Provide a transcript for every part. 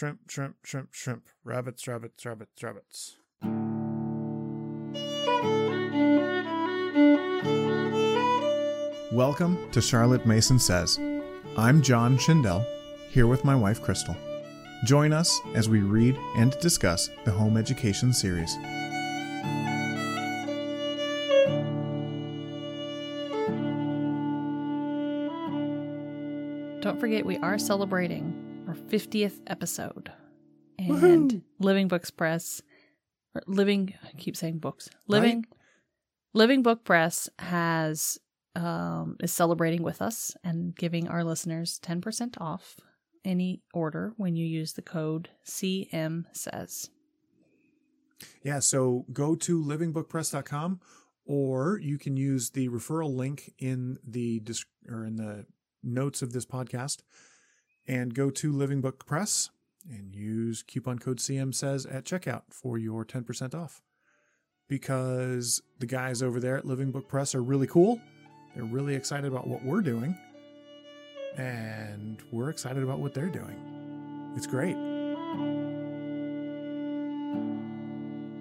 Shrimp, shrimp, shrimp, shrimp. Rabbits, rabbits, rabbits, rabbits. Welcome to Charlotte Mason Says. I'm John Schindel, here with my wife Crystal. Join us as we read and discuss the home education series. Don't forget, we are celebrating our 50th episode. And Woohoo! Living Books Press, or Living, I keep saying books, Living, Living Book Press has, um, is celebrating with us and giving our listeners 10% off any order when you use the code CM says. Yeah, so go to livingbookpress.com or you can use the referral link in the dis- or in the notes of this podcast and go to Living Book Press and use coupon code CM says at checkout for your 10% off. Because the guys over there at Living Book Press are really cool. They're really excited about what we're doing. And we're excited about what they're doing. It's great.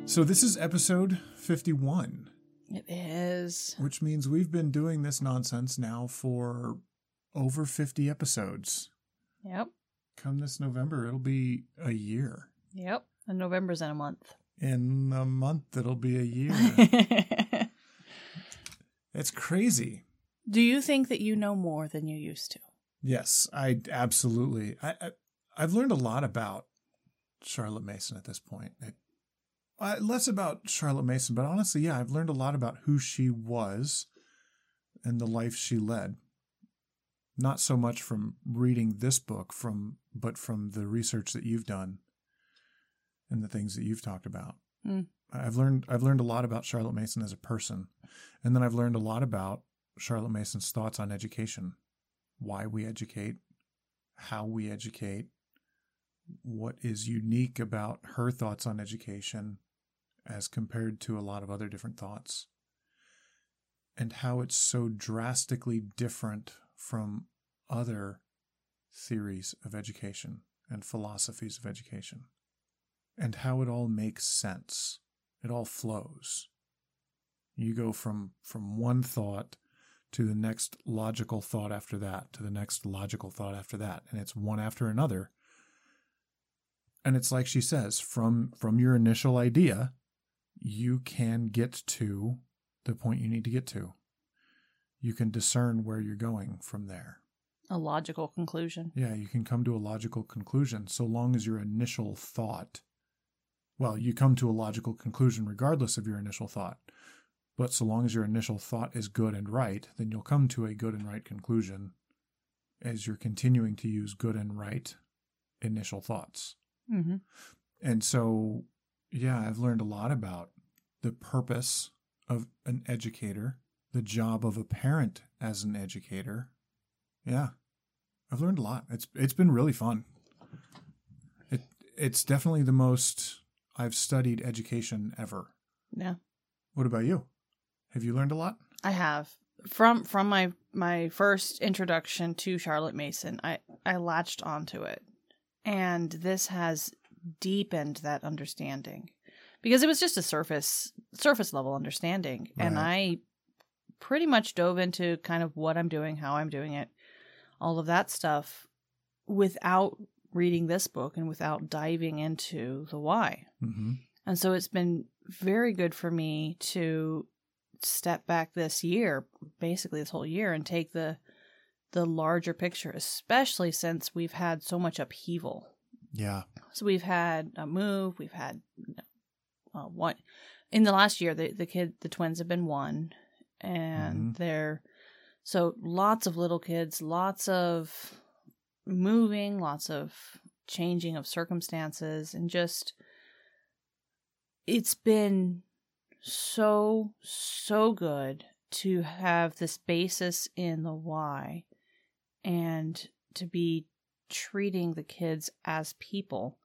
So this is episode 51, It is. which means we've been doing this nonsense now for over 50 episodes. Yep. Come this November, it'll be a year. Yep. And November's in a month. In a month, it'll be a year. it's crazy. Do you think that you know more than you used to? Yes, I absolutely. I, I I've learned a lot about Charlotte Mason at this point. It, uh, less about Charlotte Mason, but honestly, yeah, I've learned a lot about who she was and the life she led. Not so much from reading this book, from but from the research that you've done and the things that you've talked about. Mm. I've learned I've learned a lot about Charlotte Mason as a person, and then I've learned a lot about Charlotte Mason's thoughts on education why we educate, how we educate, what is unique about her thoughts on education as compared to a lot of other different thoughts, and how it's so drastically different from other theories of education and philosophies of education, and how it all makes sense. It all flows. You go from from one thought to the next logical thought after that, to the next logical thought after that, and it's one after another. And it's like she says, from from your initial idea, you can get to the point you need to get to. You can discern where you're going from there. A logical conclusion. Yeah, you can come to a logical conclusion so long as your initial thought, well, you come to a logical conclusion regardless of your initial thought. But so long as your initial thought is good and right, then you'll come to a good and right conclusion as you're continuing to use good and right initial thoughts. Mm-hmm. And so, yeah, I've learned a lot about the purpose of an educator, the job of a parent as an educator. Yeah. I've learned a lot. It's it's been really fun. It it's definitely the most I've studied education ever. Yeah. What about you? Have you learned a lot? I have from from my my first introduction to Charlotte Mason. I I latched onto it, and this has deepened that understanding because it was just a surface surface level understanding, and I pretty much dove into kind of what I'm doing, how I'm doing it, all of that stuff, without reading this book and without diving into the why. Mm-hmm. And so it's been very good for me to step back this year, basically this whole year, and take the the larger picture, especially since we've had so much upheaval. Yeah. So we've had a move, we've had uh, one in the last year. The the kid, the twins have been one, and Mhm. they're so lots of little kids, lots of moving, lots of changing of circumstances, and just it's been so so good to have this basis in the why and to be treating the kids as people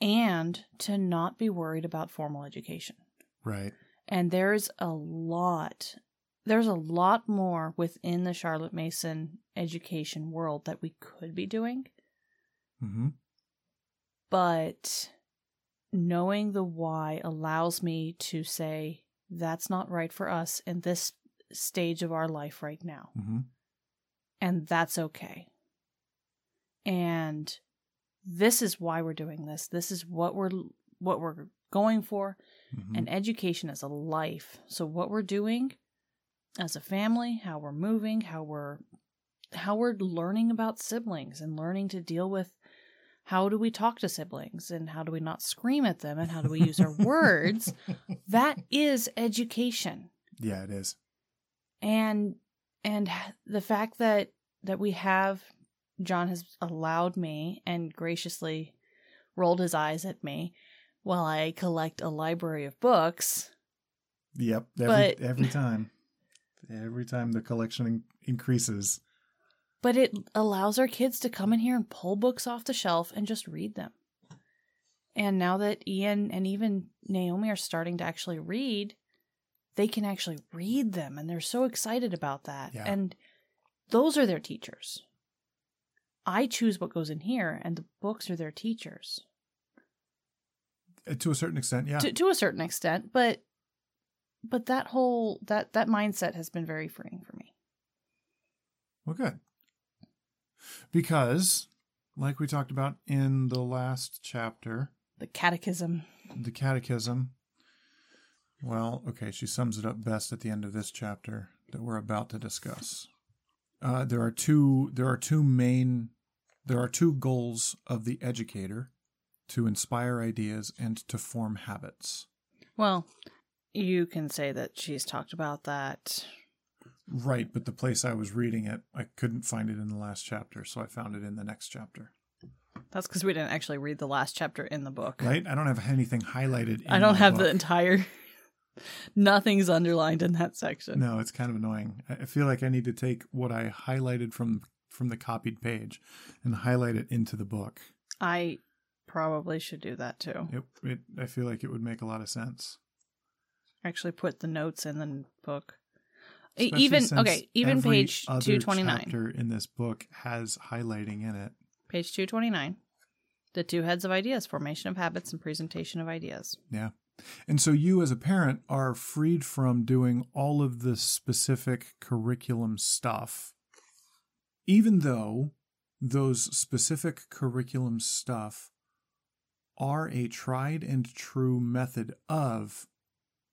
and to not be worried about formal education. Right. And there's a lot there's a lot more within the Charlotte Mason education world that we could be doing. Mm-hmm. but knowing the why allows me to say that's not right for us in this stage of our life right now. hmm And that's okay. And this is why we're doing this. This is what we're what we're going for. Hmm And education is a life. So what we're doing as a family, how we're moving, how we're how we're learning about siblings and learning to deal with how do we talk to siblings and how do we not scream at them and how do we use our words that is education yeah, it is. and and the fact that that we have john has allowed me and graciously rolled his eyes at me while i collect a library of books Yep. Every, But- every time. Every time the collection in- increases. but it allows our kids to come in here and pull books off the shelf and just read them and now that ian and even naomi are starting to actually read they can actually read them and they're so excited about that Yeah. and those are their teachers i choose what goes in here and the books are their teachers To a certain extent, yeah. to, to a certain extent but but that whole that that mindset has been very freeing for me Well, good. Because, like we talked about in the last chapter, the catechism the catechism, well, okay, she sums it up best at the end of this chapter that we're about to discuss. Uh, there are two. There are two main. There are two goals of the educator: to inspire ideas and to form habits. well you can say that she's talked about that Right, but the place I was reading it, I couldn't find it in the last chapter, so I found it in the next chapter. That's because we didn't actually read the last chapter in the book. Right? I don't have anything highlighted. In I don't have the book. entire. Nothing's underlined in that section. No, it's kind of annoying. I feel like I need to take what I highlighted from from the copied page and highlight it into the book. I probably should do that too. It, it I feel like it would make a lot of sense. Actually, put the notes in the book. Especially even okay, even every page two twenty nine. chapter in this book has highlighting in it. Page two twenty nine. The two heads of ideas: formation of habits and presentation of ideas. Yeah. And so you as a parent are freed from doing all of the specific curriculum stuff, even though those specific curriculum stuff are a tried and true method of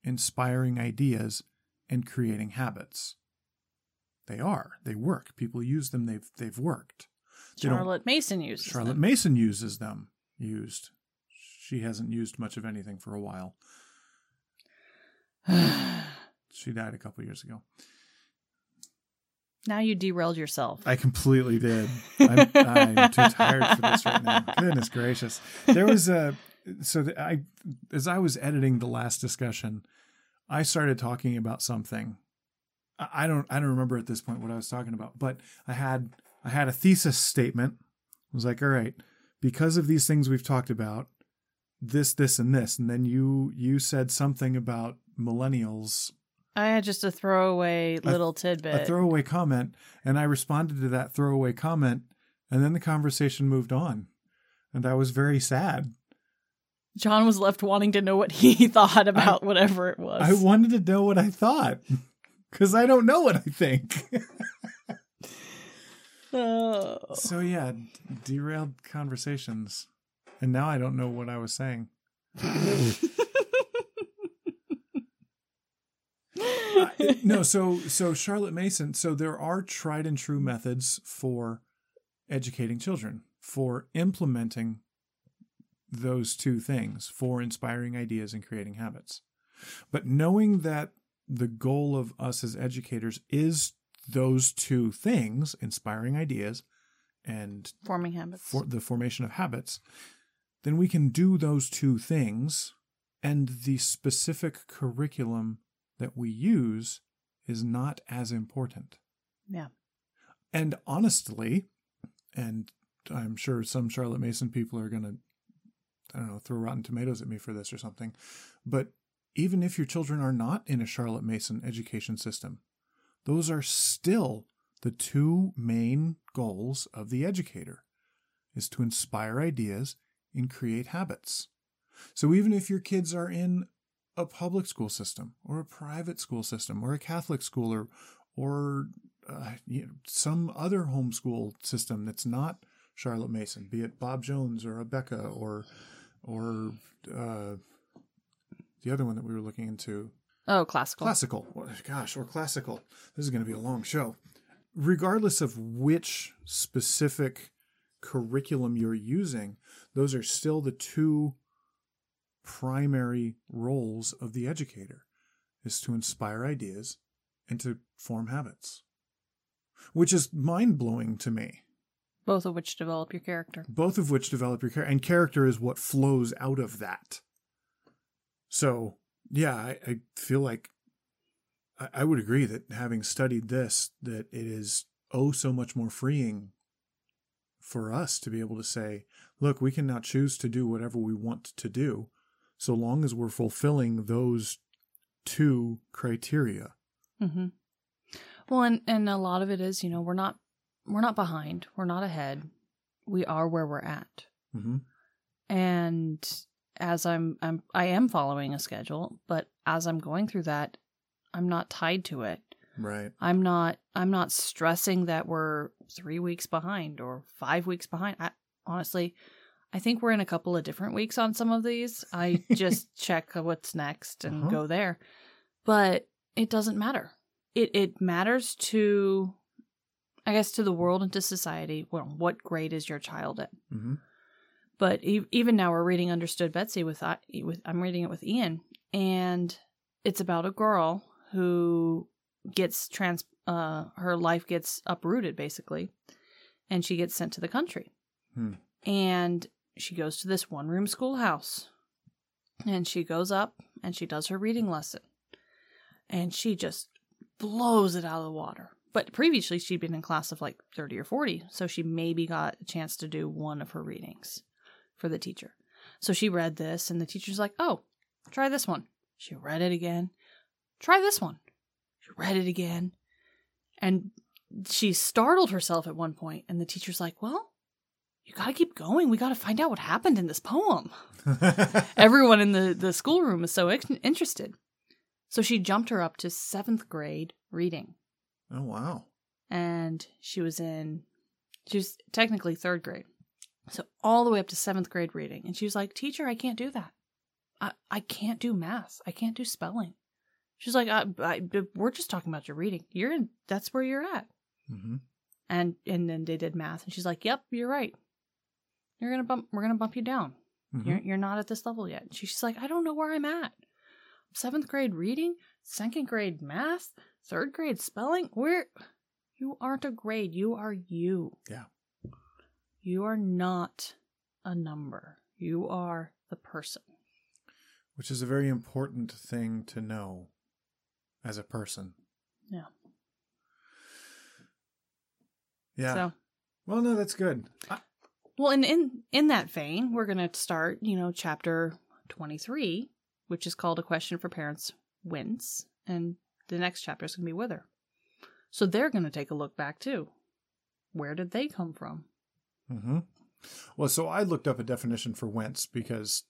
inspiring ideas and creating habits. They are. They work. People use them. They've they've worked. They Charlotte Mason uses them. Charlotte them. Mason uses them. Used. She hasn't used much of anything for a while. She died a couple years ago. Now you derailed yourself. I completely did. I'm, I'm too tired for this right now. Goodness gracious. There was a so the, I as I was editing the last discussion, I started talking about something. I I don't I don't remember at this point what I was talking about, but I had I had a thesis statement. I was like, all right, because of these things we've talked about, this, this, and this, and then you you said something about millennials I had just a throwaway little a tidbit. A throwaway comment and I responded to that throwaway comment and then the conversation moved on and I was very sad. John was left wanting to know what he thought about whatever it was. I wanted to know what I thought cuz I don't know what I think. Oh. so yeah, d- derailed conversations. And now I don't know what I was saying. No, so so Charlotte Mason, so there are tried and true methods for educating children, for implementing those two things, for inspiring ideas and creating habits. But knowing that the goal of us as educators is those two things, inspiring ideas and Forming habits. for the formation of habits, then we can do those two things, and the specific curriculum that we use is not as important. yeah. And honestly, and I'm sure some Charlotte Mason people are going to, I don't know, throw rotten tomatoes at me for this or something, but even if your children are not in a Charlotte Mason education system, those are still the two main goals of the educator is to inspire ideas and create habits. So even if your kids are in a public school system or a private school system or a Catholic school or, or uh, you know, some other homeschool system that's not Charlotte Mason, be it Bob Jones or Abeka or or uh, the other one that we were looking into, Oh, classical. classical. Gosh, or classical. This is going to be a long show. Regardless of which specific curriculum you're using, those are still the two primary roles of the educator is to inspire ideas and to form habits. Which is mind-blowing to me. Both of which develop your character. Both of which develop your character and character is what flows out of that. So, yeah, I, I feel like I, I would agree that having studied this, that it is oh so much more freeing for us to be able to say, look, we can now choose to do whatever we want to do, so long as we're fulfilling those two criteria. Mm-hmm. Well, and and a lot of it is, you know, we're not we're not behind, we're not ahead, we are where we're at, Mm-hmm. and as I'm I'm I am following a schedule, but as I'm going through that, I'm not tied to it. Right. I'm not I'm not stressing that we're 3 weeks behind or 5 weeks behind. I honestly I think we're in a couple of different weeks on some of these. I just check what's next and Uh-huh. go there. But it doesn't matter. It it matters to I guess to the world and to society. Well, what grade is your child at? Mm-hmm. but e- even now we're reading understood betsy with, I- with i'm reading it with ian and it's about a girl who gets trans uh her life gets uprooted basically and she gets sent to the country Hmm. and she goes to this one room schoolhouse and she goes up and she does her reading lesson and she just blows it out of the water. But previously she'd been in class of like 30 or 40 so she maybe got a chance to do one of her readings for the teacher. So she read this and the teacher's like oh try this one. She read it again. Try this one. She read it again. And she startled herself at one point and the teacher's like well you gotta keep going. We gotta find out what happened in this poem. Everyone in the, the schoolroom is so ex- interested. So she jumped her up to seventh grade reading. Oh wow. and she was in she was technically third grade. So all the way up to seventh grade reading. And she was like teacher i can't do that. I, I can't do math. I can't do spelling. She's like I, I, we're just talking about your reading. You're in that's where you're at. Mm-hmm. and and then they did math. And she's like yep you're right you're gonna bump we're gonna bump you down Mm-hmm. you're, you're not at this level yet she's like i don't know where i'm at seventh grade reading second grade math third grade spelling where you aren't a grade you are you Yeah. you are not a number you are the person Which is a very important thing to know as a person. Yeah. Yeah. so well, no, that's good. I, well and in in that vein we're gonna start you know chapter 23 which is called a question for parents whence and the next chapter is gonna be whither so they're gonna take a look back too where did they come from Mm-hmm. Well, so I looked up a definition for whence because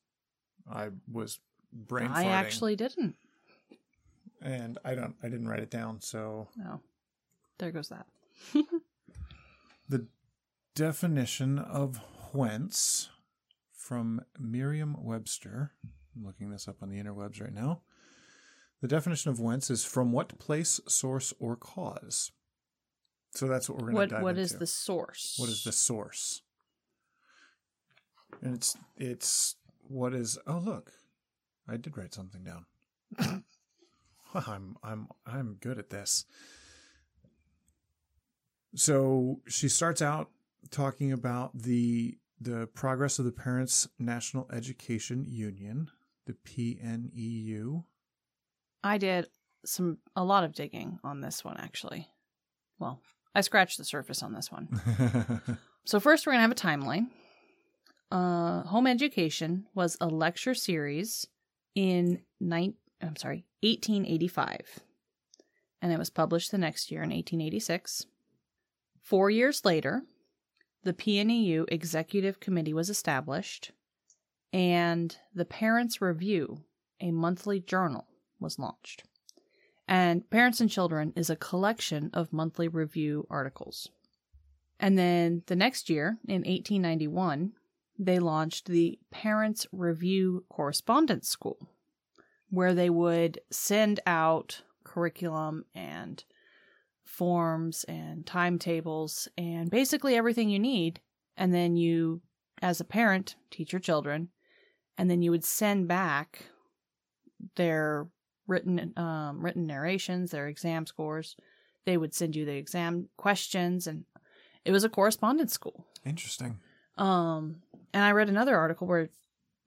I was brain I farting, actually didn't. and I don't, I didn't write it down. So No. There goes that. the definition of whence from Merriam-Webster. I'm looking this up on the interwebs right now. The definition of whence is from what place, source, or cause. So that's what we're going to dive what into. is the source? What is the source? And it's it's what is oh look. I did write something down. I'm I'm I'm good at this. So she starts out talking about the the progress of the Parents National Education Union, the PNEU. I did some a lot of digging on this one actually. Well, I scratched the surface on this one. So first we're gonna have a timeline. Uh, home education was a lecture series in nine. I'm sorry, 1885, and it was published the next year in 1886. Four years later, the PNEU Executive Committee was established, and the Parents Review, a monthly journal, was launched. And Parents and Children is a collection of monthly review articles. And then the next year, in 1891, they launched the Parents Review Correspondence School, where they would send out curriculum and forms and timetables and basically everything you need. And then you, as a parent, teach your children. And then you would send back their written um, written narrations, their exam scores. They would send you the exam questions, and it was a correspondence school. Interesting. Um, and I read another article where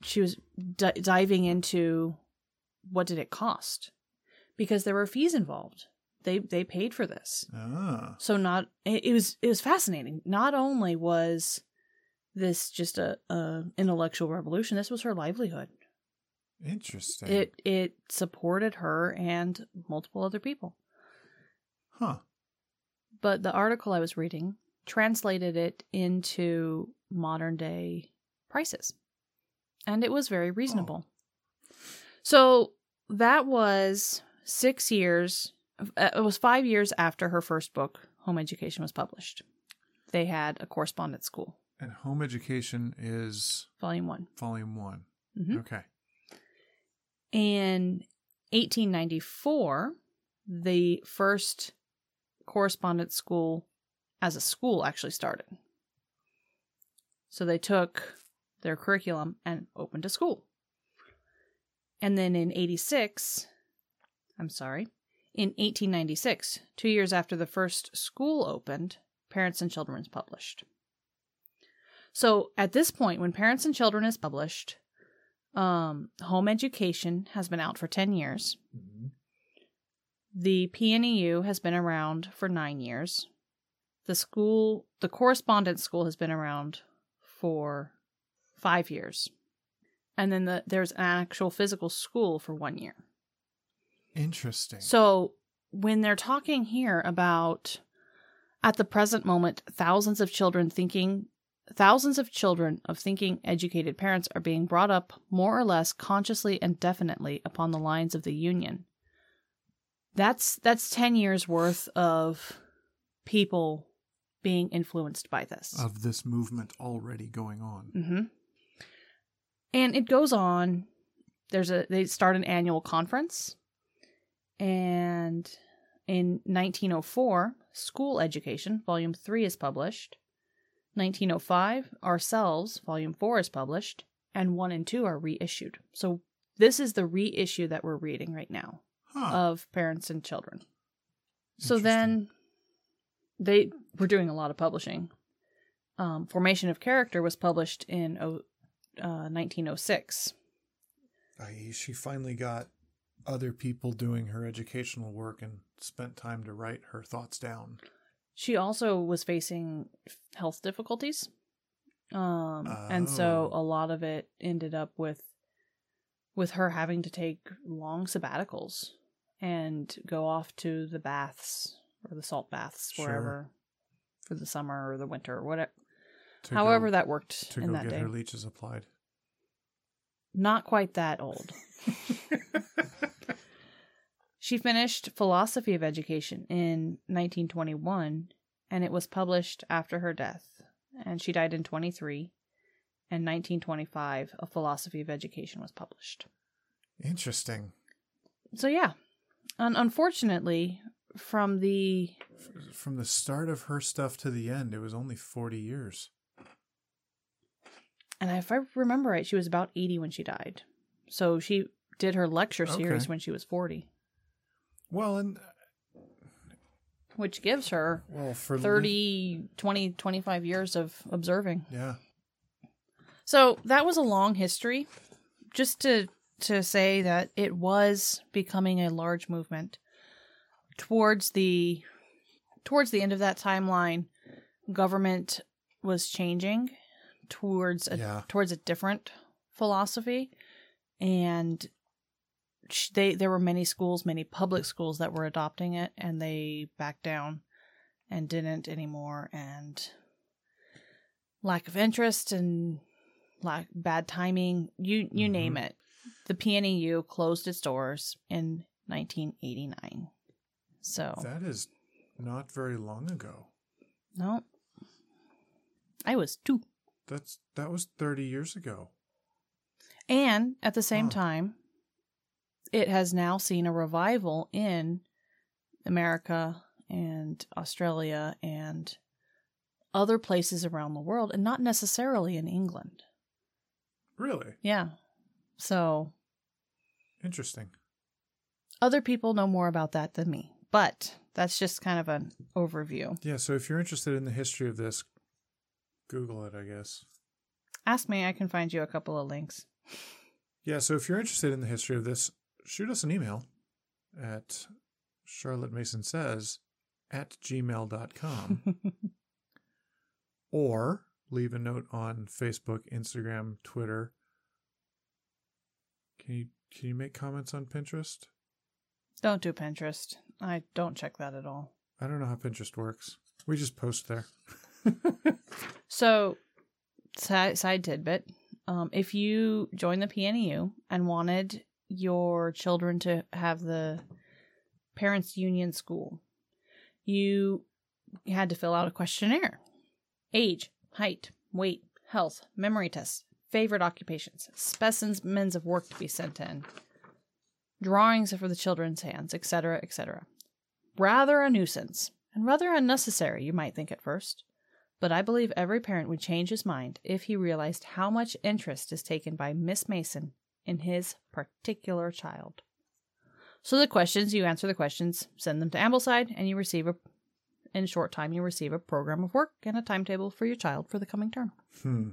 she was d- diving into what did it cost because there were fees involved. They they paid for this. Ah. So not it, it was it was fascinating. Not only was this just a, a intellectual revolution, this was her livelihood. Interesting. It it supported her and multiple other people. huh. But the article I was reading translated it into modern day prices. And it was very reasonable. So that was six years, it was five years after her first book, Home Education, was published. They had a correspondence school, And home education is volume one. volume one. Mhm. Okay. In 1894, the first correspondence school as a school actually started. So they took their curriculum and opened a school. And then in 86, I'm sorry, in 1896, two years after the first school opened, Parents and Children is published. So at this point, when Parents and Children is published, um, home education has been out for 10 years. The PNEU has been around for nine years. The school, the correspondence school has been around for five years. And then the, there's an actual physical school for one year. Interesting. So when they're talking here about at the present moment, thousands of children thinking, thousands of children of thinking educated parents are being brought up more or less consciously and definitely upon the lines of the Union. That's that's 10 years worth of people being influenced by this. of this movement already going on. Mm-hmm. And it goes on. There's a they start an annual conference, and in 1904, School Education Volume Three is published. 1905, Ourselves Volume Four is published, and one and two are reissued. So this is the reissue that we're reading right now Huh. of Parents and Children. So then they were doing a lot of publishing. Um, Formation of Character was published in uh, 1906. I, she finally got other people doing her educational work and spent time to write her thoughts down. She also was facing health difficulties. Um, and so Oh. a lot of it ended up with with her having to take long sabbaticals and go off to the baths or the salt baths Sure. wherever for the summer or the winter or whatever. To However go, that worked to in go that get day. her leeches applied. Not quite that old. She finished Philosophy of Education in 1921, and it was published after her death. And she died in 23. And 1925, A Philosophy of Education was published. Interesting. So, yeah. Un- unfortunately, from the. From the start of her stuff to the end, it was only 40 years. And if I remember right, she was about 80 when she died. So she did her lecture series Okay. when she was 40, Well, and uh, which gives her well for li- 30, 20, 25 years of observing. yeah. So that was a long history. Just to to say that it was becoming a large movement towards the towards the end of that timeline government was changing towards a Yeah. towards a different philosophy and they there were many schools many public schools that were adopting it and they backed down and didn't anymore and lack of interest and lack bad timing, you you Mhm. name it. The PNEU closed its doors in 1989. So That is not very long ago. no, I was two, That's that was 30 years ago. and at the same Wow. time, it has now seen a revival in America and Australia and other places around the world, and not necessarily in England. Really? Yeah. So Interesting. other people know more about that than me, but that's just kind of an overview. Yeah, so if you're interested in the history of this, Google it, I guess. Ask me, I can find you a couple of links. Yeah, so if you're interested in the history of this, shoot us an email at Charlotte Mason says at gmail.com or leave a note on Facebook, Instagram, Twitter. Can you can you make comments on Pinterest? Don't do Pinterest. I don't check that at all. I don't know how Pinterest works. We just post there. So, side, side tidbit um, if you join the PNEU and wanted your children to have the parents' union school, you had to fill out a questionnaire age, height, weight, health, memory tests, favorite occupations, specimens of work to be sent in, drawings for the children's hands, etc., etc. Rather a nuisance, and rather unnecessary, you might think at first. But I believe every parent would change his mind if he realized how much interest is taken by Miss Mason in his particular child. So the questions, you answer the questions, send them to Ambleside, and you receive a in a short time you receive a program of work and a timetable for your child for the coming term. Hmm.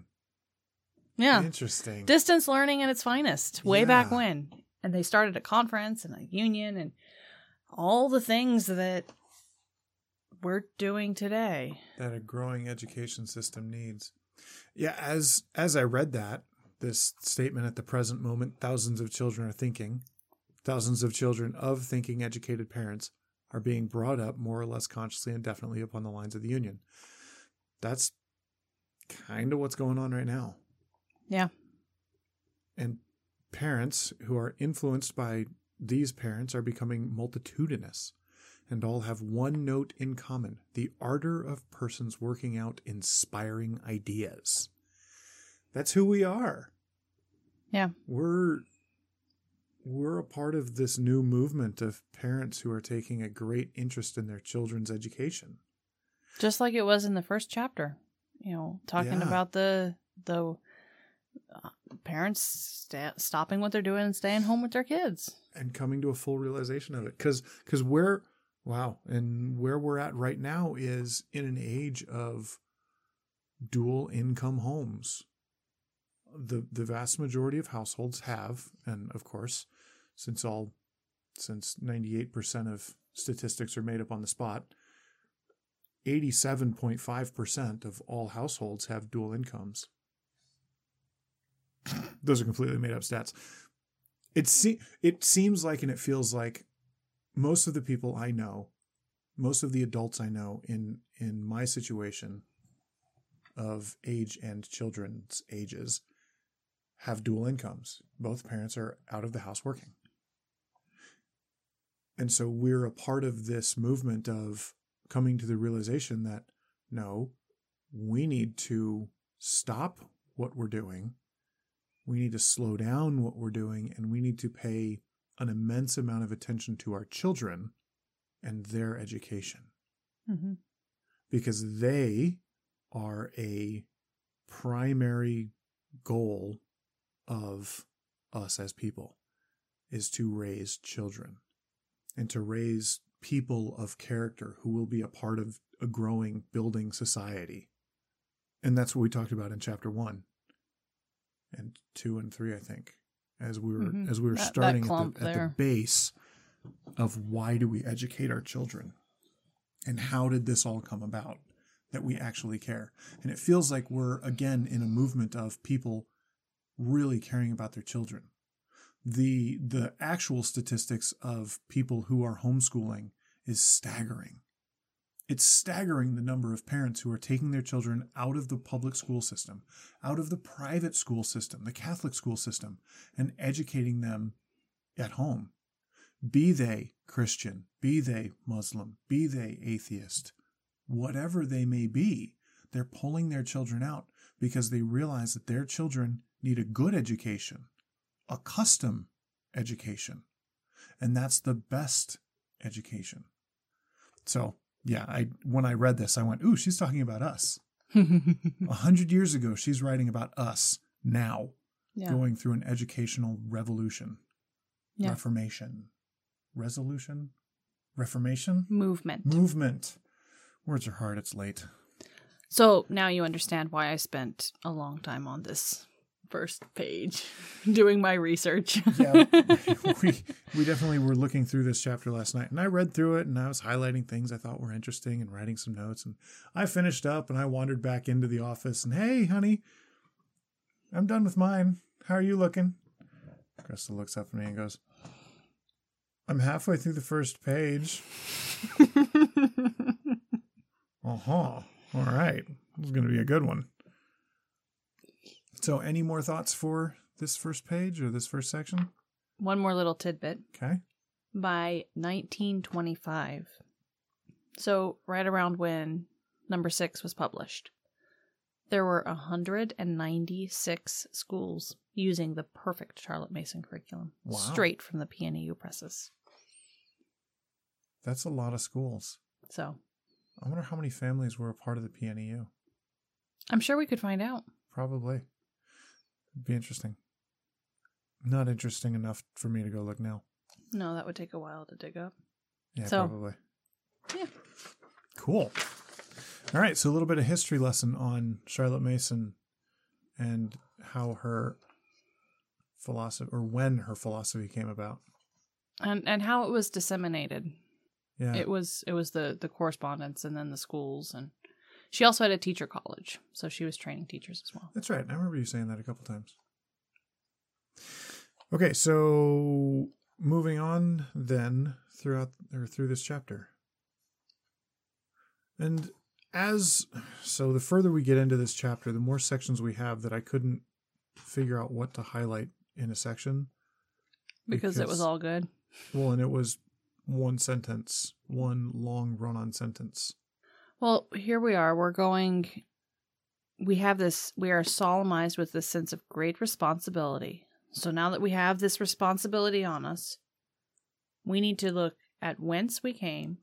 Yeah. Interesting. Distance learning at its finest, way back when. And they started a conference and a union and all the things that we're doing today. that a growing education system needs. Yeah, as as I read that, this statement at the present moment, thousands of children are thinking, thousands of children of thinking educated parents are being brought up more or less consciously and definitely upon the lines of the union. That's kind of what's going on right now. Yeah. And parents who are influenced by these parents are becoming multitudinous and all have one note in common the ardor of persons working out inspiring ideas. That's who we are. Yeah. We're we're a part of this new movement of parents who are taking a great interest in their children's education. Just like it was in the first chapter, you know, talking Yeah. about the the uh, parents sta- stopping what they're doing and staying home with their kids. and coming to a full realization of it because because where wow and where we're at right now is in an age of dual income homes the the vast majority of households have and of course since all since 98% of statistics are made up on the spot 87.5% of all households have dual incomes. Those are completely made up stats. It se- it seems like and it feels like most of the people I know, most of the adults I know in in my situation of age and children's ages have dual incomes. Both parents are out of the house working. And so we're a part of this movement of coming to the realization that no, we need to stop what we're doing we need to slow down what we're doing and we need to pay an immense amount of attention to our children and their education Mm-hmm. because they are a primary goal of us as people is to raise children and to raise people of character who will be a part of a growing building society. And that's what we talked about in chapter 1 and 2 and 3 I think as we were Mhm. as we were That- that starting at, the, at the base of why do we educate our children? And how did this all come about that we actually care? And it feels like we're again in a movement of people really caring about their children the the actual statistics of people who are homeschooling is staggering It's staggering the number of parents who are taking their children out of the public school system, out of the private school system, the Catholic school system, and educating them at home. Be they Christian, be they Muslim, be they atheist, whatever they may be, they're pulling their children out because they realize that their children need a good education, a custom education. And that's the best education. So yeah, I when I read this, I went, "Ooh, she's talking about us." A hundred years ago, she's writing about us now, yeah. going through an educational revolution, Yeah. reformation, resolution, reformation, Movement. movement. Words are hard. It's late. So now you understand why I spent a long time on this first page doing my research. Yeah, we we definitely were looking through this chapter last night, and I read through it, and I was highlighting things I thought were interesting and writing some notes, and I finished up, and I wandered back into the office, and hey, honey, I'm done with mine. How are you looking? Crystal looks up at me and goes, "I'm halfway through the first page." Uh huh. All right, this is going to be a good one. So, any more thoughts for this first page or this first section? One more little tidbit. Okay. By 1925, so right around when number six was published, there were 196 schools using the perfect Charlotte Mason curriculum Wow. straight from the PNEU presses. That's a lot of schools. So I wonder how many families were a part of the PNEU. I'm sure we could find out. Probably. It'd be interesting. Not interesting enough for me to go look now. No, that would take a while to dig up. Yeah, So- probably. Yeah. Cool. All right, so a little bit of history lesson on Charlotte Mason and how her philosophy or when her philosophy came about. And and how it was disseminated. Yeah. It was it was the the correspondence and then the schools and she also had a teacher college, so she was training teachers as well. That's right. I remember you saying that a couple times. Okay, so moving on then throughout or through this chapter. And as so the further we get into this chapter, the more sections we have that I couldn't figure out what to highlight in a section. Because, it was all good. well, and it was one sentence, one long run-on sentence. Well, here we are. We're going we have this we are solemnized with this sense of great responsibility. So now that we have this responsibility on us, we need to look at whence we came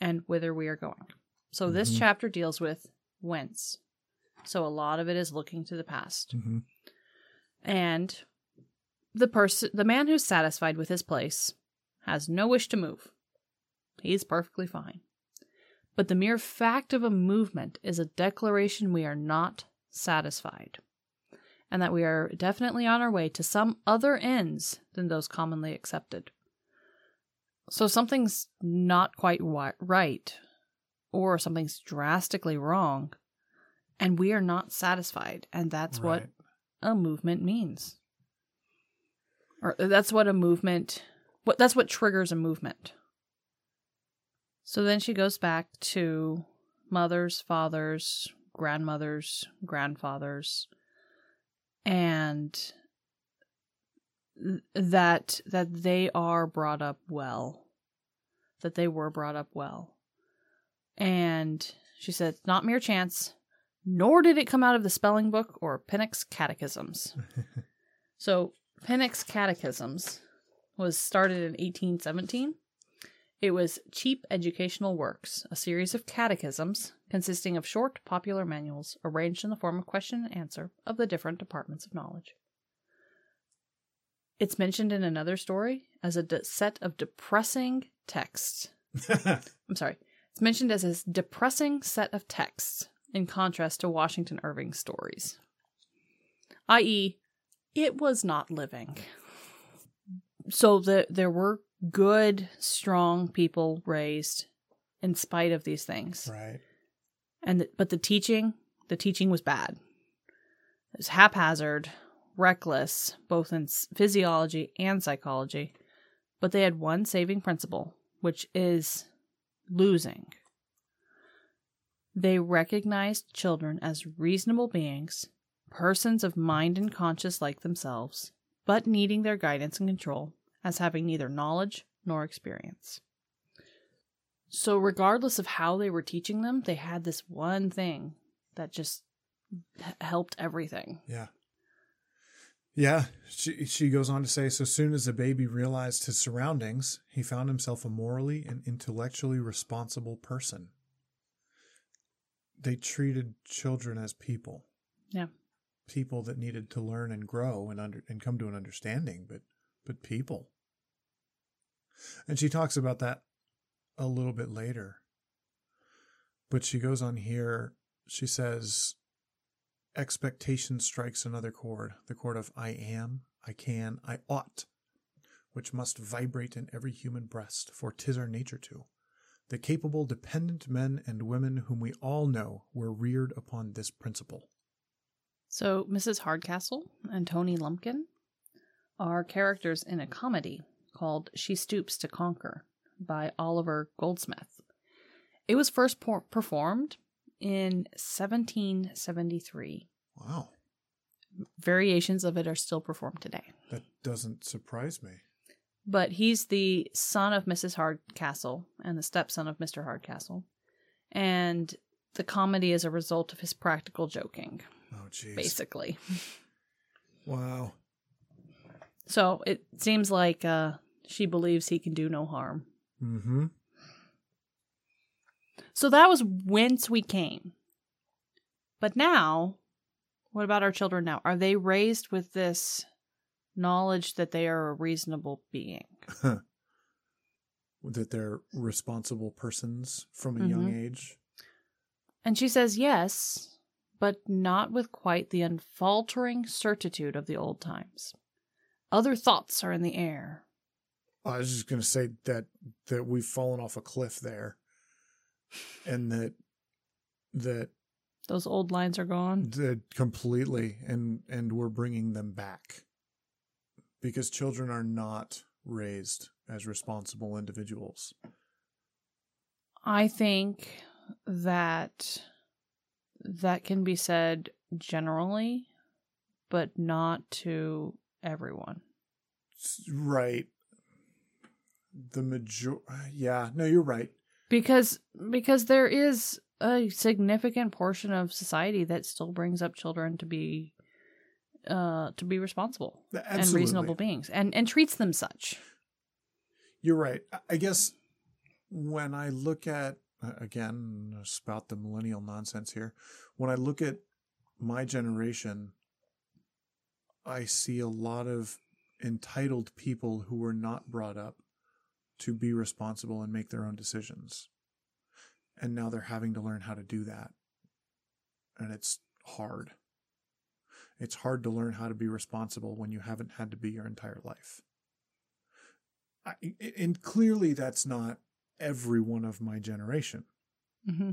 and whither we are going. So this Mhm. chapter deals with whence. So a lot of it is looking to the past. hmm And the person the man who's satisfied with his place has no wish to move. He's perfectly fine. But the mere fact of a movement is a declaration we are not satisfied, and that we are definitely on our way to some other ends than those commonly accepted. So something's not quite right, or something's drastically wrong, and we are not satisfied, and that's what a movement means. Or that's what a movement what that's what triggers a movement. So then she goes back to mothers, fathers, grandmothers, grandfathers and th- that that they are brought up well. That they were brought up well. And she said, not mere chance, nor did it come out of the spelling book or Pinnock's catechisms. So Pinnock's Catechisms was started in 1817. It was cheap educational works, a series of catechisms consisting of short, popular manuals arranged in the form of question and answer of the different departments of knowledge. It's mentioned in another story as a de- set of depressing texts. I'm sorry. It's mentioned as a depressing set of texts in contrast to Washington Irving's stories. I.e., it was not living. So the, there were good, strong people raised in spite of these things. right. And the, but the teaching, the teaching was bad. It was haphazard, reckless, both in physiology and psychology. But they had one saving principle, which is losing. They recognized children as reasonable beings, persons of mind and conscience like themselves, but needing their guidance and control, as having neither knowledge nor experience. So, regardless of how they were teaching them, they had this one thing that just helped everything. Yeah. Yeah, she she goes on to say so soon as the baby realized his surroundings, he found himself a morally and intellectually responsible person. They treated children as people. Yeah. People that needed to learn and grow and under and come to an understanding, but but people. And she talks about that a little bit later. But she goes on here, she says expectation strikes another chord, the chord of I am, I can, I ought, which must vibrate in every human breast, for 'tis our nature to. The capable, dependent men and women whom we all know were reared upon this principle. So, Mrs. Hardcastle and Tony Lumpkin are characters in a comedy called She Stoops to Conquer by Oliver Goldsmith. It was first por- performed in 1773. Wow, Variations of it are still performed today. that doesn't surprise me. But he's the son of Mrs. Hardcastle and the stepson of Mr. Hardcastle. And the comedy is a result of his practical joking, Oh, jeez. basically. Wow. So it seems like uh, she believes he can do no harm. Mm-hmm. So that was whence we came. But now, what about our children now? Are they raised with this knowledge that they are a reasonable being? That they're responsible persons from a young age. And she says yes, but not with quite the unfaltering certitude of the old times. Other thoughts are in the air. Oh, I was just going to say that that we've fallen off a cliff there, and that that Those old lines are gone. that completely, and and we're bringing them back because children are not raised as responsible individuals. I think that that can be said generally, but not to everyone. Right. The major. Yeah. No, you're right. Because because there is a significant portion of society that still brings up children to be uh to be responsible and reasonable beings and and treats them such. You're right. I- guess when I look at again spout the millennial nonsense here, when I look at my generation, I see a lot of entitled people who were not brought up to be responsible and make their own decisions. And now they're having to learn how to do that. And it's hard. It's hard to learn how to be responsible when you haven't had to be your entire life. I, and clearly that's not everyone of my generation. Mm-hmm.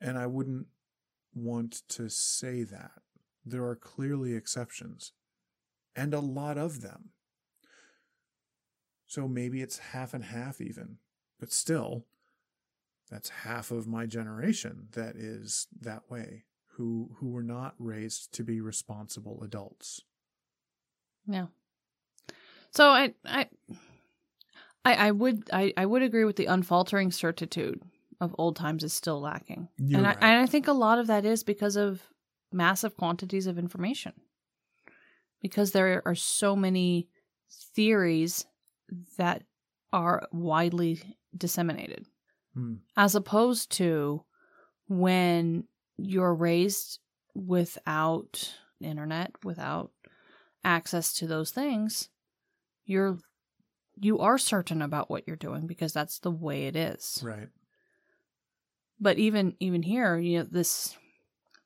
And I wouldn't want to say that. There are clearly exceptions, and a lot of them. So maybe it's half and half, even. But still, that's half of my generation that is that way, who, who were not raised to be responsible adults. Yeah. So I I I, I would I, I would agree with the unfaltering certitude of old times is still lacking. You're and right. I and I think a lot of that is because of massive quantities of information. Because there are so many theories that are widely disseminated. Hmm. As opposed to when you're raised without internet, without access to those things, you're you are certain about what you're doing because that's the way it is. Right. But even even here, you know, this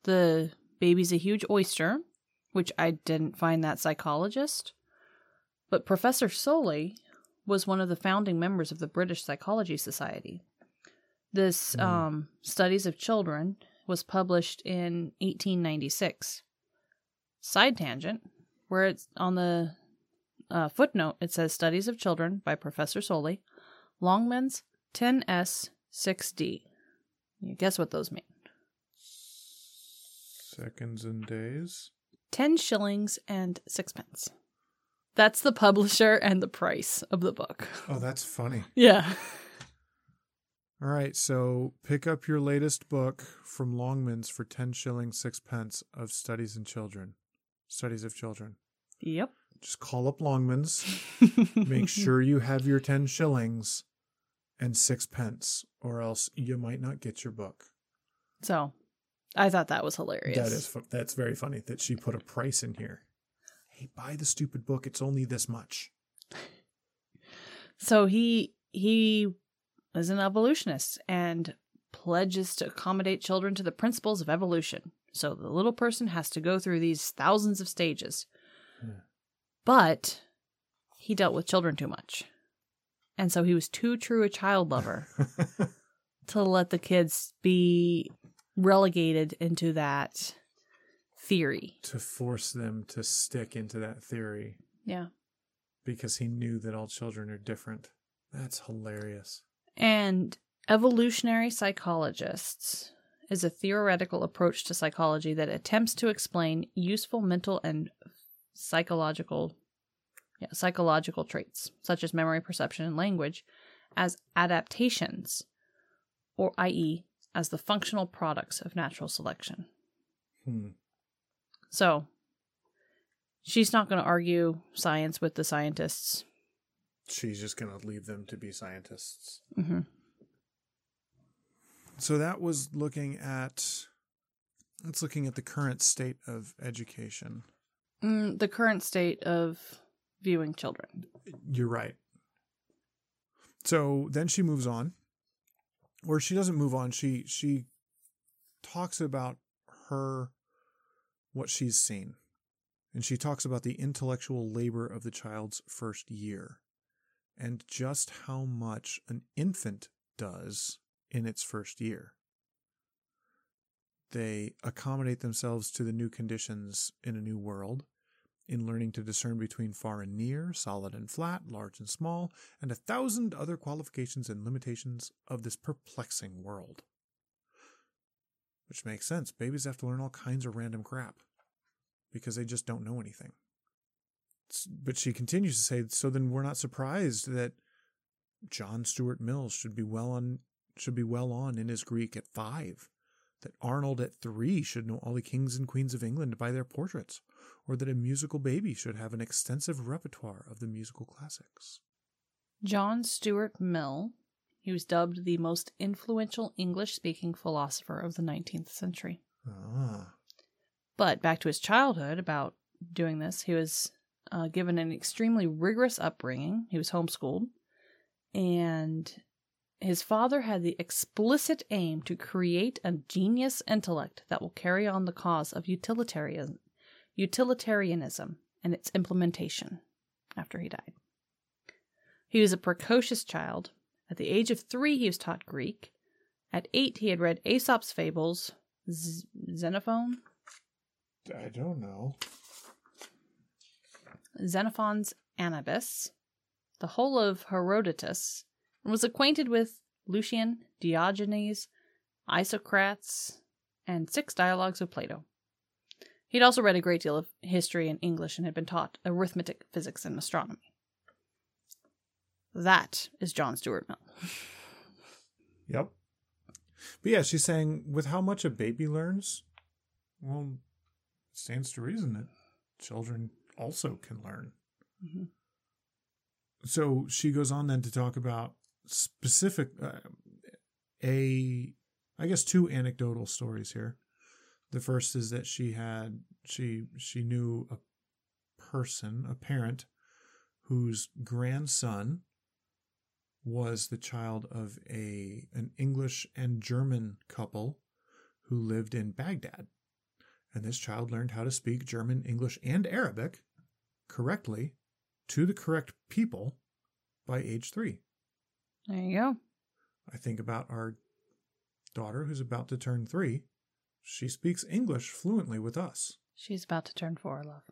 the baby's a huge oyster, which I didn't find that psychologist. But Professor Sully was one of the founding members of the British Psychology Society. This Mm. um, Studies of Children was published in 1896. Side tangent, where it's on the uh, footnote, it says Studies of Children by Professor Sully, Longman's 10S 6D. You guess what those mean? Seconds and days. 10 shillings and sixpence. That's the publisher and the price of the book. Oh, that's funny. Yeah. All right, so pick up your latest book from Longman's for 10 shillings, 6 pence of Studies in Children. Studies of Children. Yep. Just call up Longman's. Make sure you have your 10 shillings and 6 pence, or else you might not get your book. So, I thought that was hilarious. That is fu- that's very funny that she put a price in here. Hey, buy the stupid book. It's only this much. So he he is an evolutionist and pledges to accommodate children to the principles of evolution. So the little person has to go through these thousands of stages. Yeah. But he dealt with children too much. And so he was too true a child lover to let the kids be relegated into that theory. to force them to stick into that theory Yeah. because he knew that all children are different. That's hilarious. And evolutionary psychologists is a theoretical approach to psychology that attempts to explain useful mental and psychological yeah, psychological traits such as memory, perception, and language as adaptations or i.e. as the functional products of natural selection. Hmm. So, she's not going to argue science with the scientists. She's just going to leave them to be scientists. hmm So that was looking at that's looking at the current state of education. Mm, the current state of viewing children. You're right. So then she moves on. Or she doesn't move on. She she talks about her what she's seen. And she talks about the intellectual labor of the child's first year and just how much an infant does in its first year. They accommodate themselves to the new conditions in a new world in learning to discern between far and near, solid and flat, large and small, and a thousand other qualifications and limitations of this perplexing world. Which makes sense. Babies have to learn all kinds of random crap because they just don't know anything. But she continues to say, so then we're not surprised that John Stuart Mill should be well on should be well on in his Greek at five, that Arnold at three should know all the kings and queens of England by their portraits, or that a musical baby should have an extensive repertoire of the musical classics. John Stuart Mill, he was dubbed the most influential English speaking philosopher of the 19th century. Ah, But back to his childhood about doing this, he was uh, given an extremely rigorous upbringing. He was homeschooled. And his father had the explicit aim to create a genius intellect that will carry on the cause of utilitarian, utilitarianism and its implementation after he died. He was a precocious child. At the age of three, he was taught Greek. At eight, he had read Aesop's fables, Z- Xenophon, I don't know. Xenophon's Anabasis, the whole of Herodotus, and was acquainted with Lucian, Diogenes, Isocrates, and six dialogues of Plato. He'd also read a great deal of history and English and had been taught arithmetic, physics, and astronomy. That is John Stuart Mill. Yep. But yeah, she's saying with how much a baby learns, well, it stands to reason that children also can learn. Mhm. So she goes on then to talk about specific, uh, a, I guess, two anecdotal stories here. The first is that she had she she knew a person, a parent, whose grandson was the child of a an English and German couple who lived in Baghdad. And this child learned how to speak German, English, and Arabic correctly to the correct people by age three. There you go. I think about our daughter who's about to turn three. She speaks English fluently with us. She's about to turn four, love.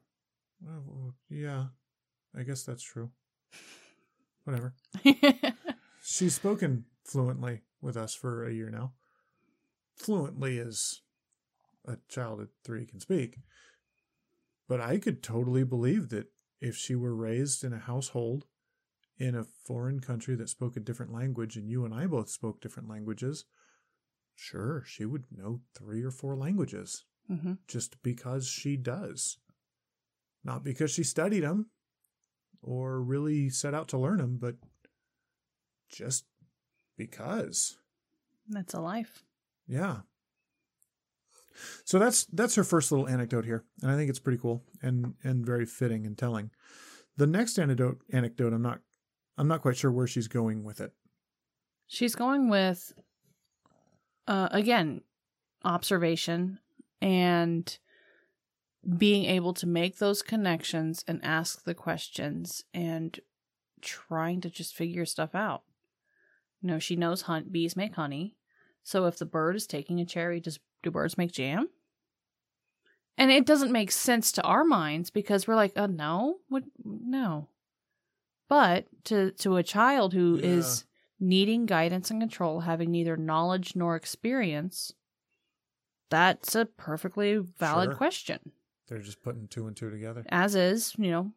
Well, yeah, I guess that's true. Whatever. She's spoken fluently with us for a year now. Fluently is a child at three can speak. But I could totally believe that if she were raised in a household in a foreign country that spoke a different language and you and I both spoke different languages, sure, she would know three or four languages Mm-hmm. just because she does. Not because she studied them or really set out to learn them, but just because. That's a life. Yeah. So that's that's her first little anecdote here, and I think it's pretty cool and and very fitting and telling. The next anecdote anecdote I'm not I'm not quite sure where she's going with it. She's going with, uh, again, observation and being able to make those connections and ask the questions and trying to just figure stuff out. You know, she knows hunt bees make honey. So if the bird is taking a cherry, does do birds make jam? And it doesn't make sense to our minds because we're like, oh no, what no. But to to a child who Yeah. is needing guidance and control, having neither knowledge nor experience, that's a perfectly valid Sure. question. They're just putting two and two together. As is, you know,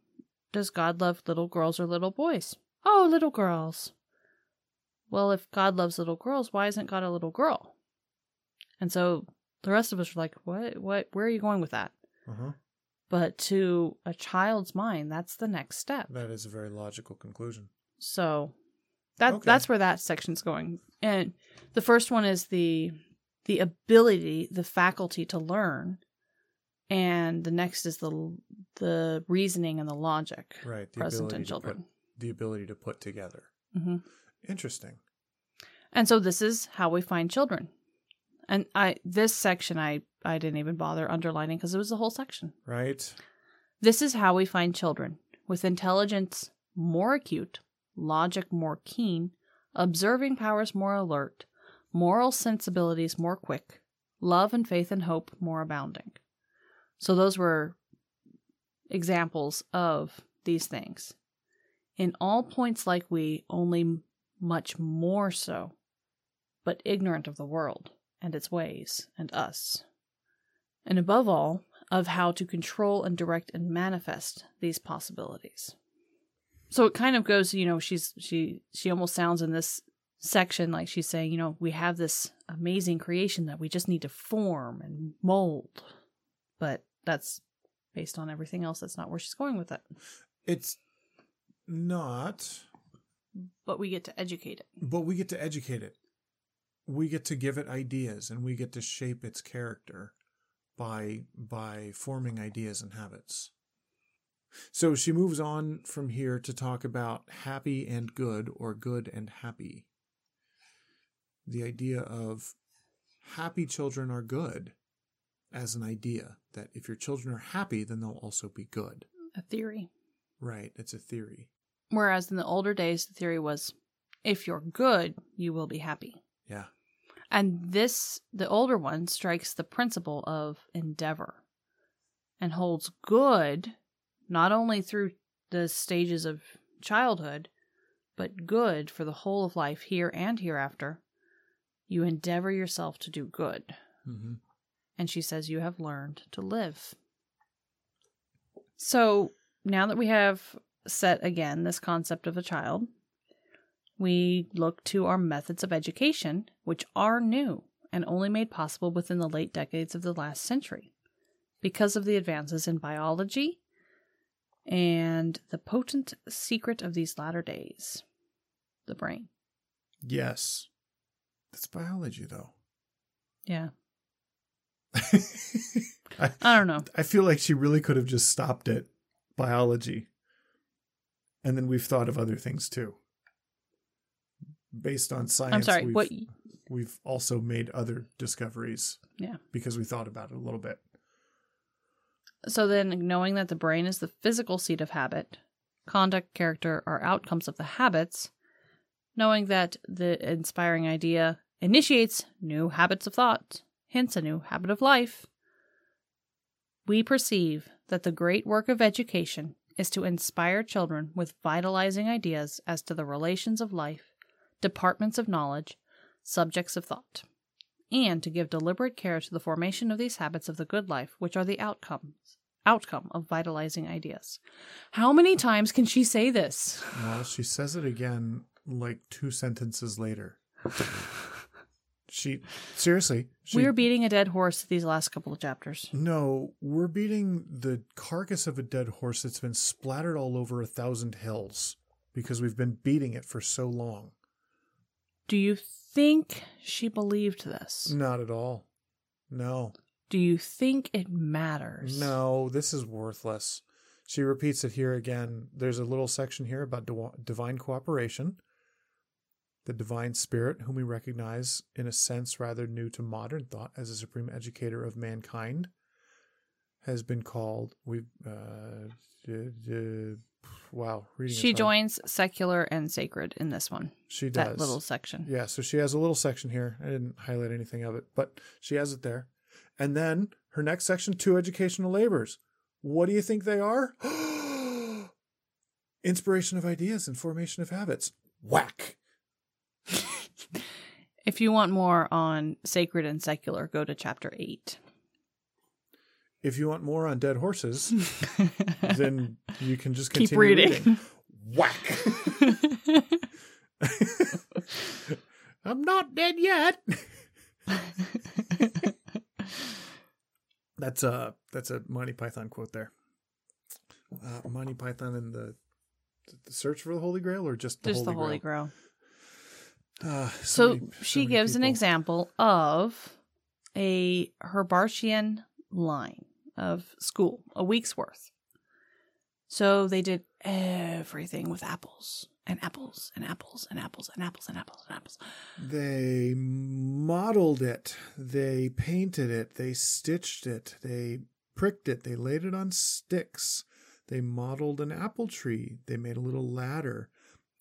does God love little girls or little boys? Oh, little girls. Well, if God loves little girls, why isn't God a little girl? And so the rest of us are like, what? What? Where are you going with that? Uh-huh. But to a child's mind, that's the next step. That is a very logical conclusion. So that Okay. that's where that section's going. And the first one is the the ability, the faculty to learn, and the next is the the reasoning and the logic Right. The present in children. put the ability to put together. hmm Interesting. And so this is how we find children. And I this section I I didn't even bother underlining because it was the whole section. Right? This is how we find children with intelligence more acute, logic more keen, observing powers more alert, moral sensibilities more quick, love and faith and hope more abounding. So those were examples of these things. In all points like we, only much more so, but ignorant of the world and its ways and us. And above all, of how to control and direct and manifest these possibilities. So it kind of goes, you know, she's she she almost sounds in this section like she's saying, you know, we have this amazing creation that we just need to form and mold. But that's based on everything else. That's not where she's going with it. It's not, But we get to educate it. but we get to educate it. We get to give it ideas and we get to shape its character by by forming ideas and habits. So she moves on from here to talk about happy and good or good and happy. The idea of happy children are good as an idea that if your children are happy, then they'll also be good. A theory. Right. It's a theory. Whereas in the older days, the theory was if you're good, you will be happy. Yeah. And this, the older one, strikes the principle of endeavor and holds good not only through the stages of childhood, but good for the whole of life here and hereafter. You endeavor yourself to do good. Mm-hmm. And she says, You have learned to live. So now that we have set again this concept of a child, we look to our methods of education, which are new and only made possible within the late decades of the last century because of the advances in biology and the potent secret of these latter days the brain. Yes. That's biology, though. Yeah. I, I don't know. I feel like she really could have just stopped at biology. And then we've thought of other things too. Based on science, I'm sorry. we've, What we've also made other discoveries. Yeah. Because we thought about it a little bit. So then, knowing that the brain is the physical seat of habit, conduct, character are outcomes of the habits, knowing that the inspiring idea initiates new habits of thought, hence a new habit of life, we perceive that the great work of education is to inspire children with vitalizing ideas as to the relations of life, departments of knowledge, subjects of thought, and to give deliberate care to the formation of these habits of the good life, which are the outcomes outcome of vitalizing ideas. How many times can she say this? Well, she says it again like two sentences later. She seriously. She, we are beating a dead horse these last couple of chapters. no, we're beating the carcass of a dead horse that's been splattered all over a thousand hills because we've been beating it for so long. Do you think she believed this? Not at all. No, Do you think it matters? no, this is worthless. She repeats it here again. There's a little section here about div- divine cooperation. The divine spirit, whom we recognize in a sense rather new to modern thought as a supreme educator of mankind, has been called. We, uh, d- d- wow, reading. She joins secular and sacred in this one. She does That little section. Yeah, so she has a little section here. I didn't highlight anything of it, but she has it there. And then her next section, two educational labors. What do you think they are? Inspiration of ideas and formation of habits. Whack. If you want more on sacred and secular, go to chapter 8. If you want more on dead horses, then you can just Keep continue reading. Whack. I'm not dead yet. That's a that's a Monty Python quote there. Uh, Monty Python and the, the search for the Holy Grail, or just the Just Holy the Holy Grail. Grail. Ah, So many- she many gives an example of a Herbartian line of school, a week's worth. So they did everything with apples and apples and apples and apples and apples and apples and apples. They modeled it. They painted it. They stitched it. They pricked it. They laid it on sticks. They modeled an apple tree. They made a little ladder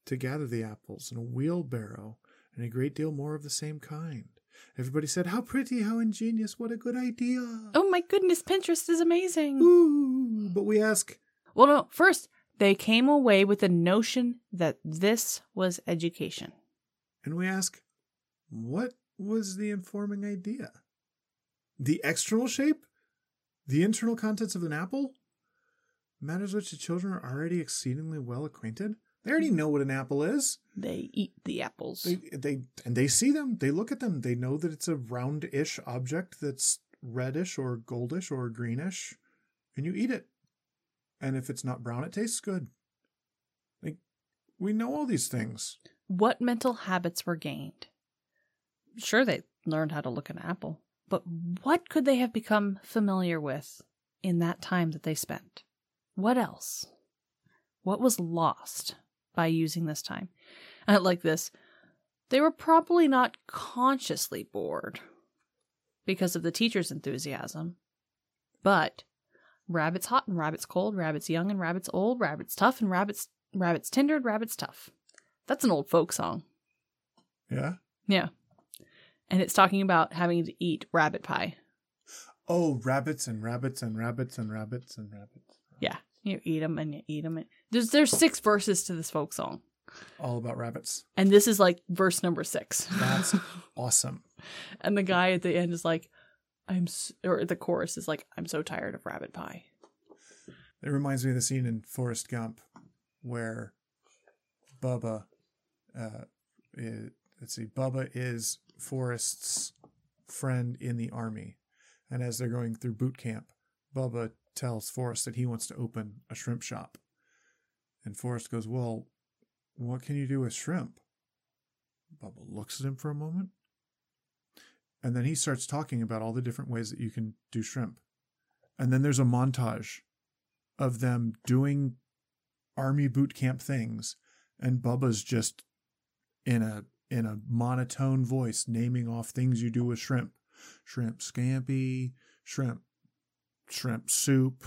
to gather the apples and a wheelbarrow and a great deal more of the same kind. Everybody said, How pretty, how ingenious, what a good idea. Oh my goodness, Pinterest is amazing. Ooh. But we ask, Well, no, first, they came away with the notion that this was education. and we ask, what was the informing idea? The external shape? The internal contents of an apple? Matters which the children are already exceedingly well acquainted. They already know what an apple is. They eat the apples. They they and they see them. They look at them. They know that it's a roundish object that's reddish or goldish or greenish, and you eat it. And if it's not brown, it tastes good. Like we know all these things. what mental habits were gained? Sure, they learned how to look at an apple, but what could they have become familiar with in that time that they spent? What else? What was lost by using this time? And like this, they were probably not consciously bored because of the teacher's enthusiasm, but rabbits hot and rabbits cold, rabbits young and rabbits old, rabbits tough and rabbits rabbits tender, and rabbits tough. That's an old folk song. Yeah. Yeah. And it's talking about having to eat rabbit pie. Oh, rabbits and rabbits and rabbits and rabbits and rabbits. Yeah. You eat them and you eat them. There's there's six verses to this folk song. All about rabbits. And this is like verse number 6. That's awesome. and the guy at the end is like I'm or the chorus is like I'm so tired of rabbit pie. It reminds me of the scene in Forrest Gump where Bubba, uh, i- let's see, Bubba is Forrest's friend in the army. And as they're going through boot camp, Bubba tells Forrest that he wants to open a shrimp shop. And Forrest goes, Well, what can you do with shrimp? Bubba looks at him for a moment. And then he starts talking about all the different ways that you can do shrimp. And then there's a montage of them doing army boot camp things and Bubba's just in a in a monotone voice naming off things you do with shrimp. Shrimp scampi, shrimp shrimp soup,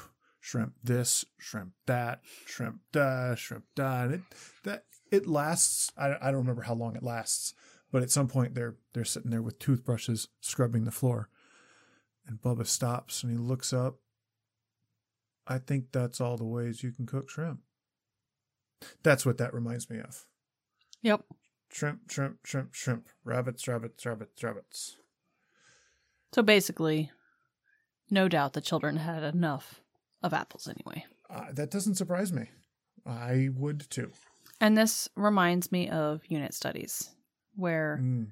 shrimp this, shrimp that, shrimp da, shrimp da. And it that it lasts I, I don't remember how long it lasts, but at some point they're they're sitting there with toothbrushes scrubbing the floor. And Bubba stops and he looks up I think that's all the ways you can cook shrimp. That's what that reminds me of. Yep. Shrimp, shrimp, shrimp, shrimp. Rabbits, rabbits, rabbits, rabbits. So basically, no doubt the children had enough of apples anyway. Uh, that doesn't surprise me. I would too. And this reminds me of unit studies where Mm.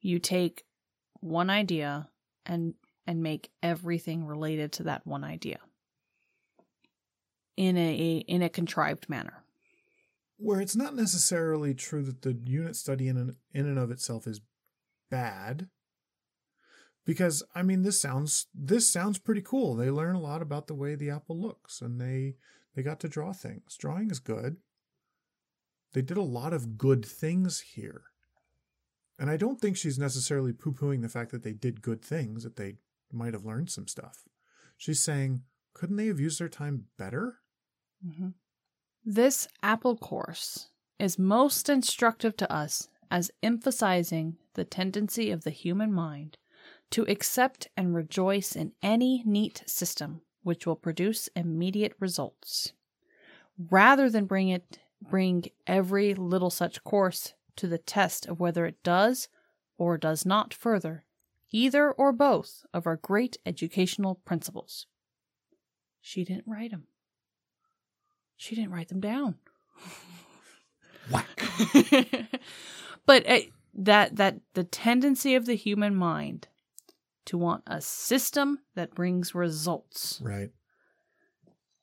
you take one idea and and make everything related to that one idea in a in a contrived manner. Where it's not necessarily true that the unit study in in and of itself is bad. Because I mean this sounds this sounds pretty cool. They learn a lot about the way the apple looks and they they got to draw things. Drawing is good. They did a lot of good things here. And I don't think she's necessarily poo pooing the fact that they did good things, that they might have learned some stuff. She's saying, couldn't they have used their time better? Mm-hmm. This Apple course is most instructive to us as emphasizing the tendency of the human mind to accept and rejoice in any neat system which will produce immediate results, rather than bring it bring every little such course to the test of whether it does or does not further either or both of our great educational principles. She didn't write them. She didn't write them down. Whack. but uh, that that the tendency of the human mind to want a system that brings results. Right.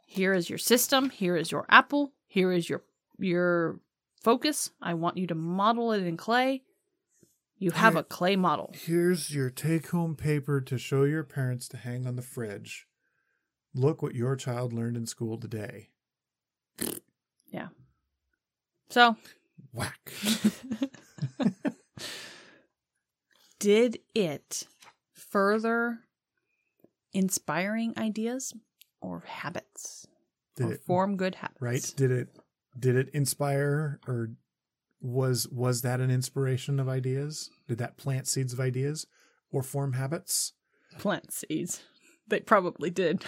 Here is your system, here is your apple, here is your your focus. I want you to model it in clay. You have Here- a clay model. Here's your take home paper to show your parents to hang on the fridge. Look what your child learned in school today. Yeah. So, Whack. did it further inspiring ideas or habits Did or it form good habits? right? Did it did it inspire or was was that an inspiration of ideas? Did that plant seeds of ideas or form habits? Plant seeds. They probably did.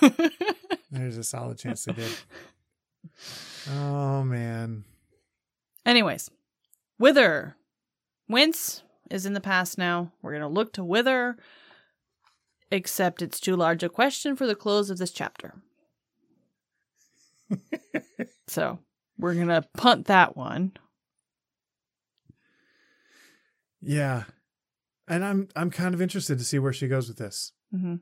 There's a solid chance they did. Oh man. Anyways, whither Whence is in the past now. We're going to look to Whither, except it's too large a question for the close of this chapter. so we're going to punt that one. Yeah. And I'm I'm kind of interested to see where she goes with this. hmm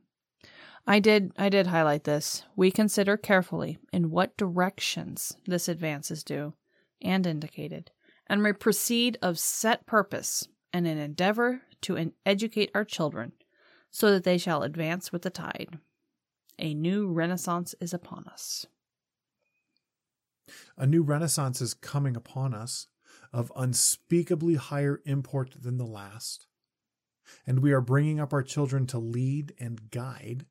I did I did highlight this. We consider carefully in what directions this advance is due and indicated, and we proceed of set purpose and an endeavor to educate our children so that they shall advance with the tide. A new renaissance is upon us. A new renaissance is coming upon us of unspeakably higher import than the last. And we are bringing up our children to lead and guide,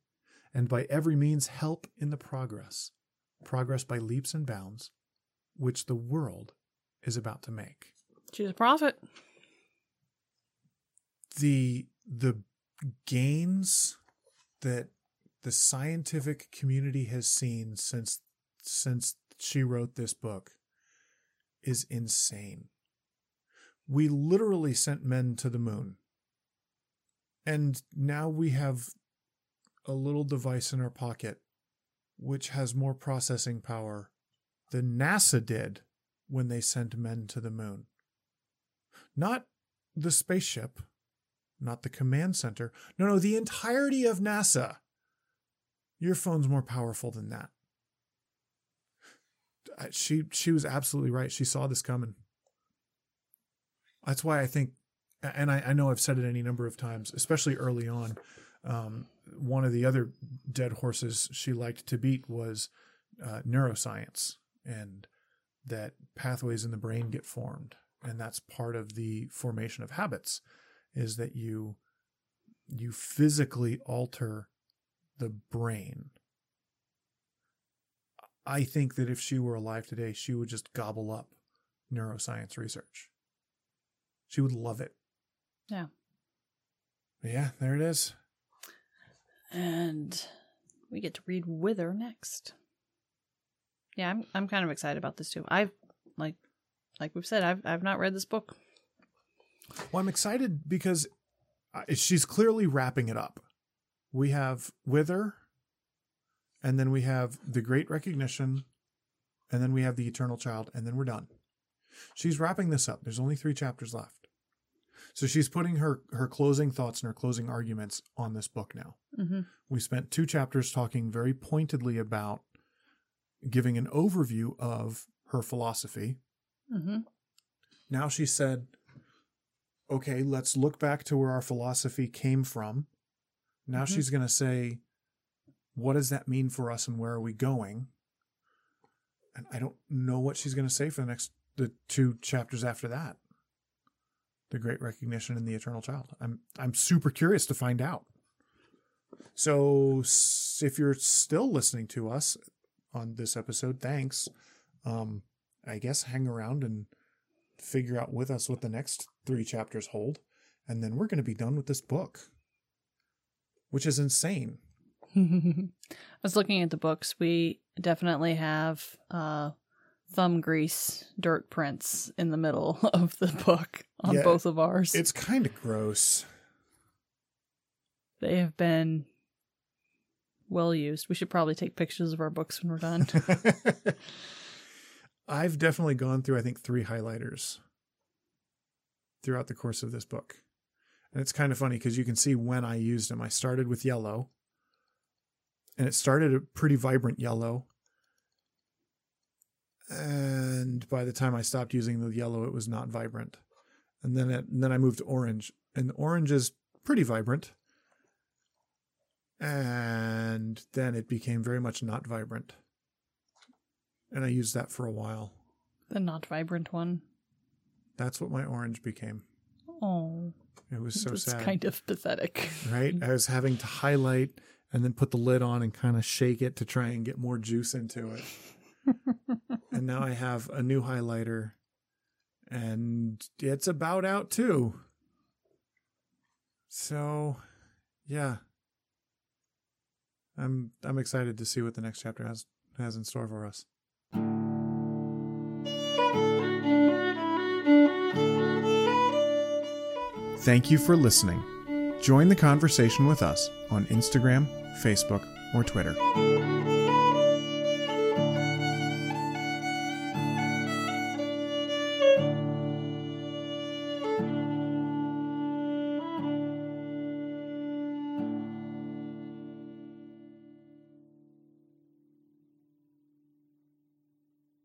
and by every means help in the progress, progress by leaps and bounds, which the world is about to make. She's a prophet. The the gains that the scientific community has seen since since she wrote this book is insane. We literally sent men to the moon. And now we have a little device in our pocket which has more processing power than NASA did when they sent men to the moon. Not the spaceship, not the command center. No, no, the entirety of NASA. Your phone's more powerful than that. She she was absolutely right. She saw this coming. That's why I think, and I, I know I've said it any number of times, especially early on. Um, one of the other dead horses she liked to beat was uh, neuroscience, and that pathways in the brain get formed, and that's part of the formation of habits, is that you you physically alter the brain. I think that if she were alive today, she would just gobble up neuroscience research. She would love it. Yeah. Yeah, there it is. And we get to read Whither next. Yeah, I'm I'm kind of excited about this too. I've like like we've said, I've I've not read this book. Well, I'm excited because uh, she's clearly wrapping it up. We have Whither, and then we have the Great Recognition, and then we have the Eternal Child, and then we're done. She's wrapping this up. There's only three chapters left. So she's putting her her closing thoughts and her closing arguments on this book now. Mm-hmm. We spent two chapters talking very pointedly about giving an overview of her philosophy. Mm-hmm. Now she said, okay, let's look back to where our philosophy came from. Now Mhm. she's going to say, what does that mean for us and where are we going? And I don't know what she's going to say for the next the two chapters after that. The Great Recognition and the Eternal Child. I'm I'm super curious to find out. So if you're still listening to us on this episode, thanks. Um, I guess hang around and figure out with us what the next three chapters hold, and then we're going to be done with this book, which is insane. I was looking at the books. We definitely have uh, thumb grease dirt prints in the middle of the book on Yeah, both of ours. It's kind of gross. They have been well used. We should probably take pictures of our books when we're done. I've definitely gone through, I think, three highlighters throughout the course of this book. And it's kind of funny because you can see when I used them. I started with yellow, and it started a pretty vibrant yellow. And by the time I stopped using the yellow, it was not vibrant. And then it, and then I moved to orange, and orange is pretty vibrant. And then it became very much not vibrant and I used that for a while. the not vibrant one. That's what my orange became. Oh, It was so that's sad, kind of pathetic. right? I was having to highlight and then put the lid on and kind of shake it to try and get more juice into it. and now I have a new highlighter, and it's about out too. So, yeah, I'm I'm excited to see what the next chapter has has in store for us. Thank you for listening. Join the conversation with us on Instagram, Facebook, or Twitter.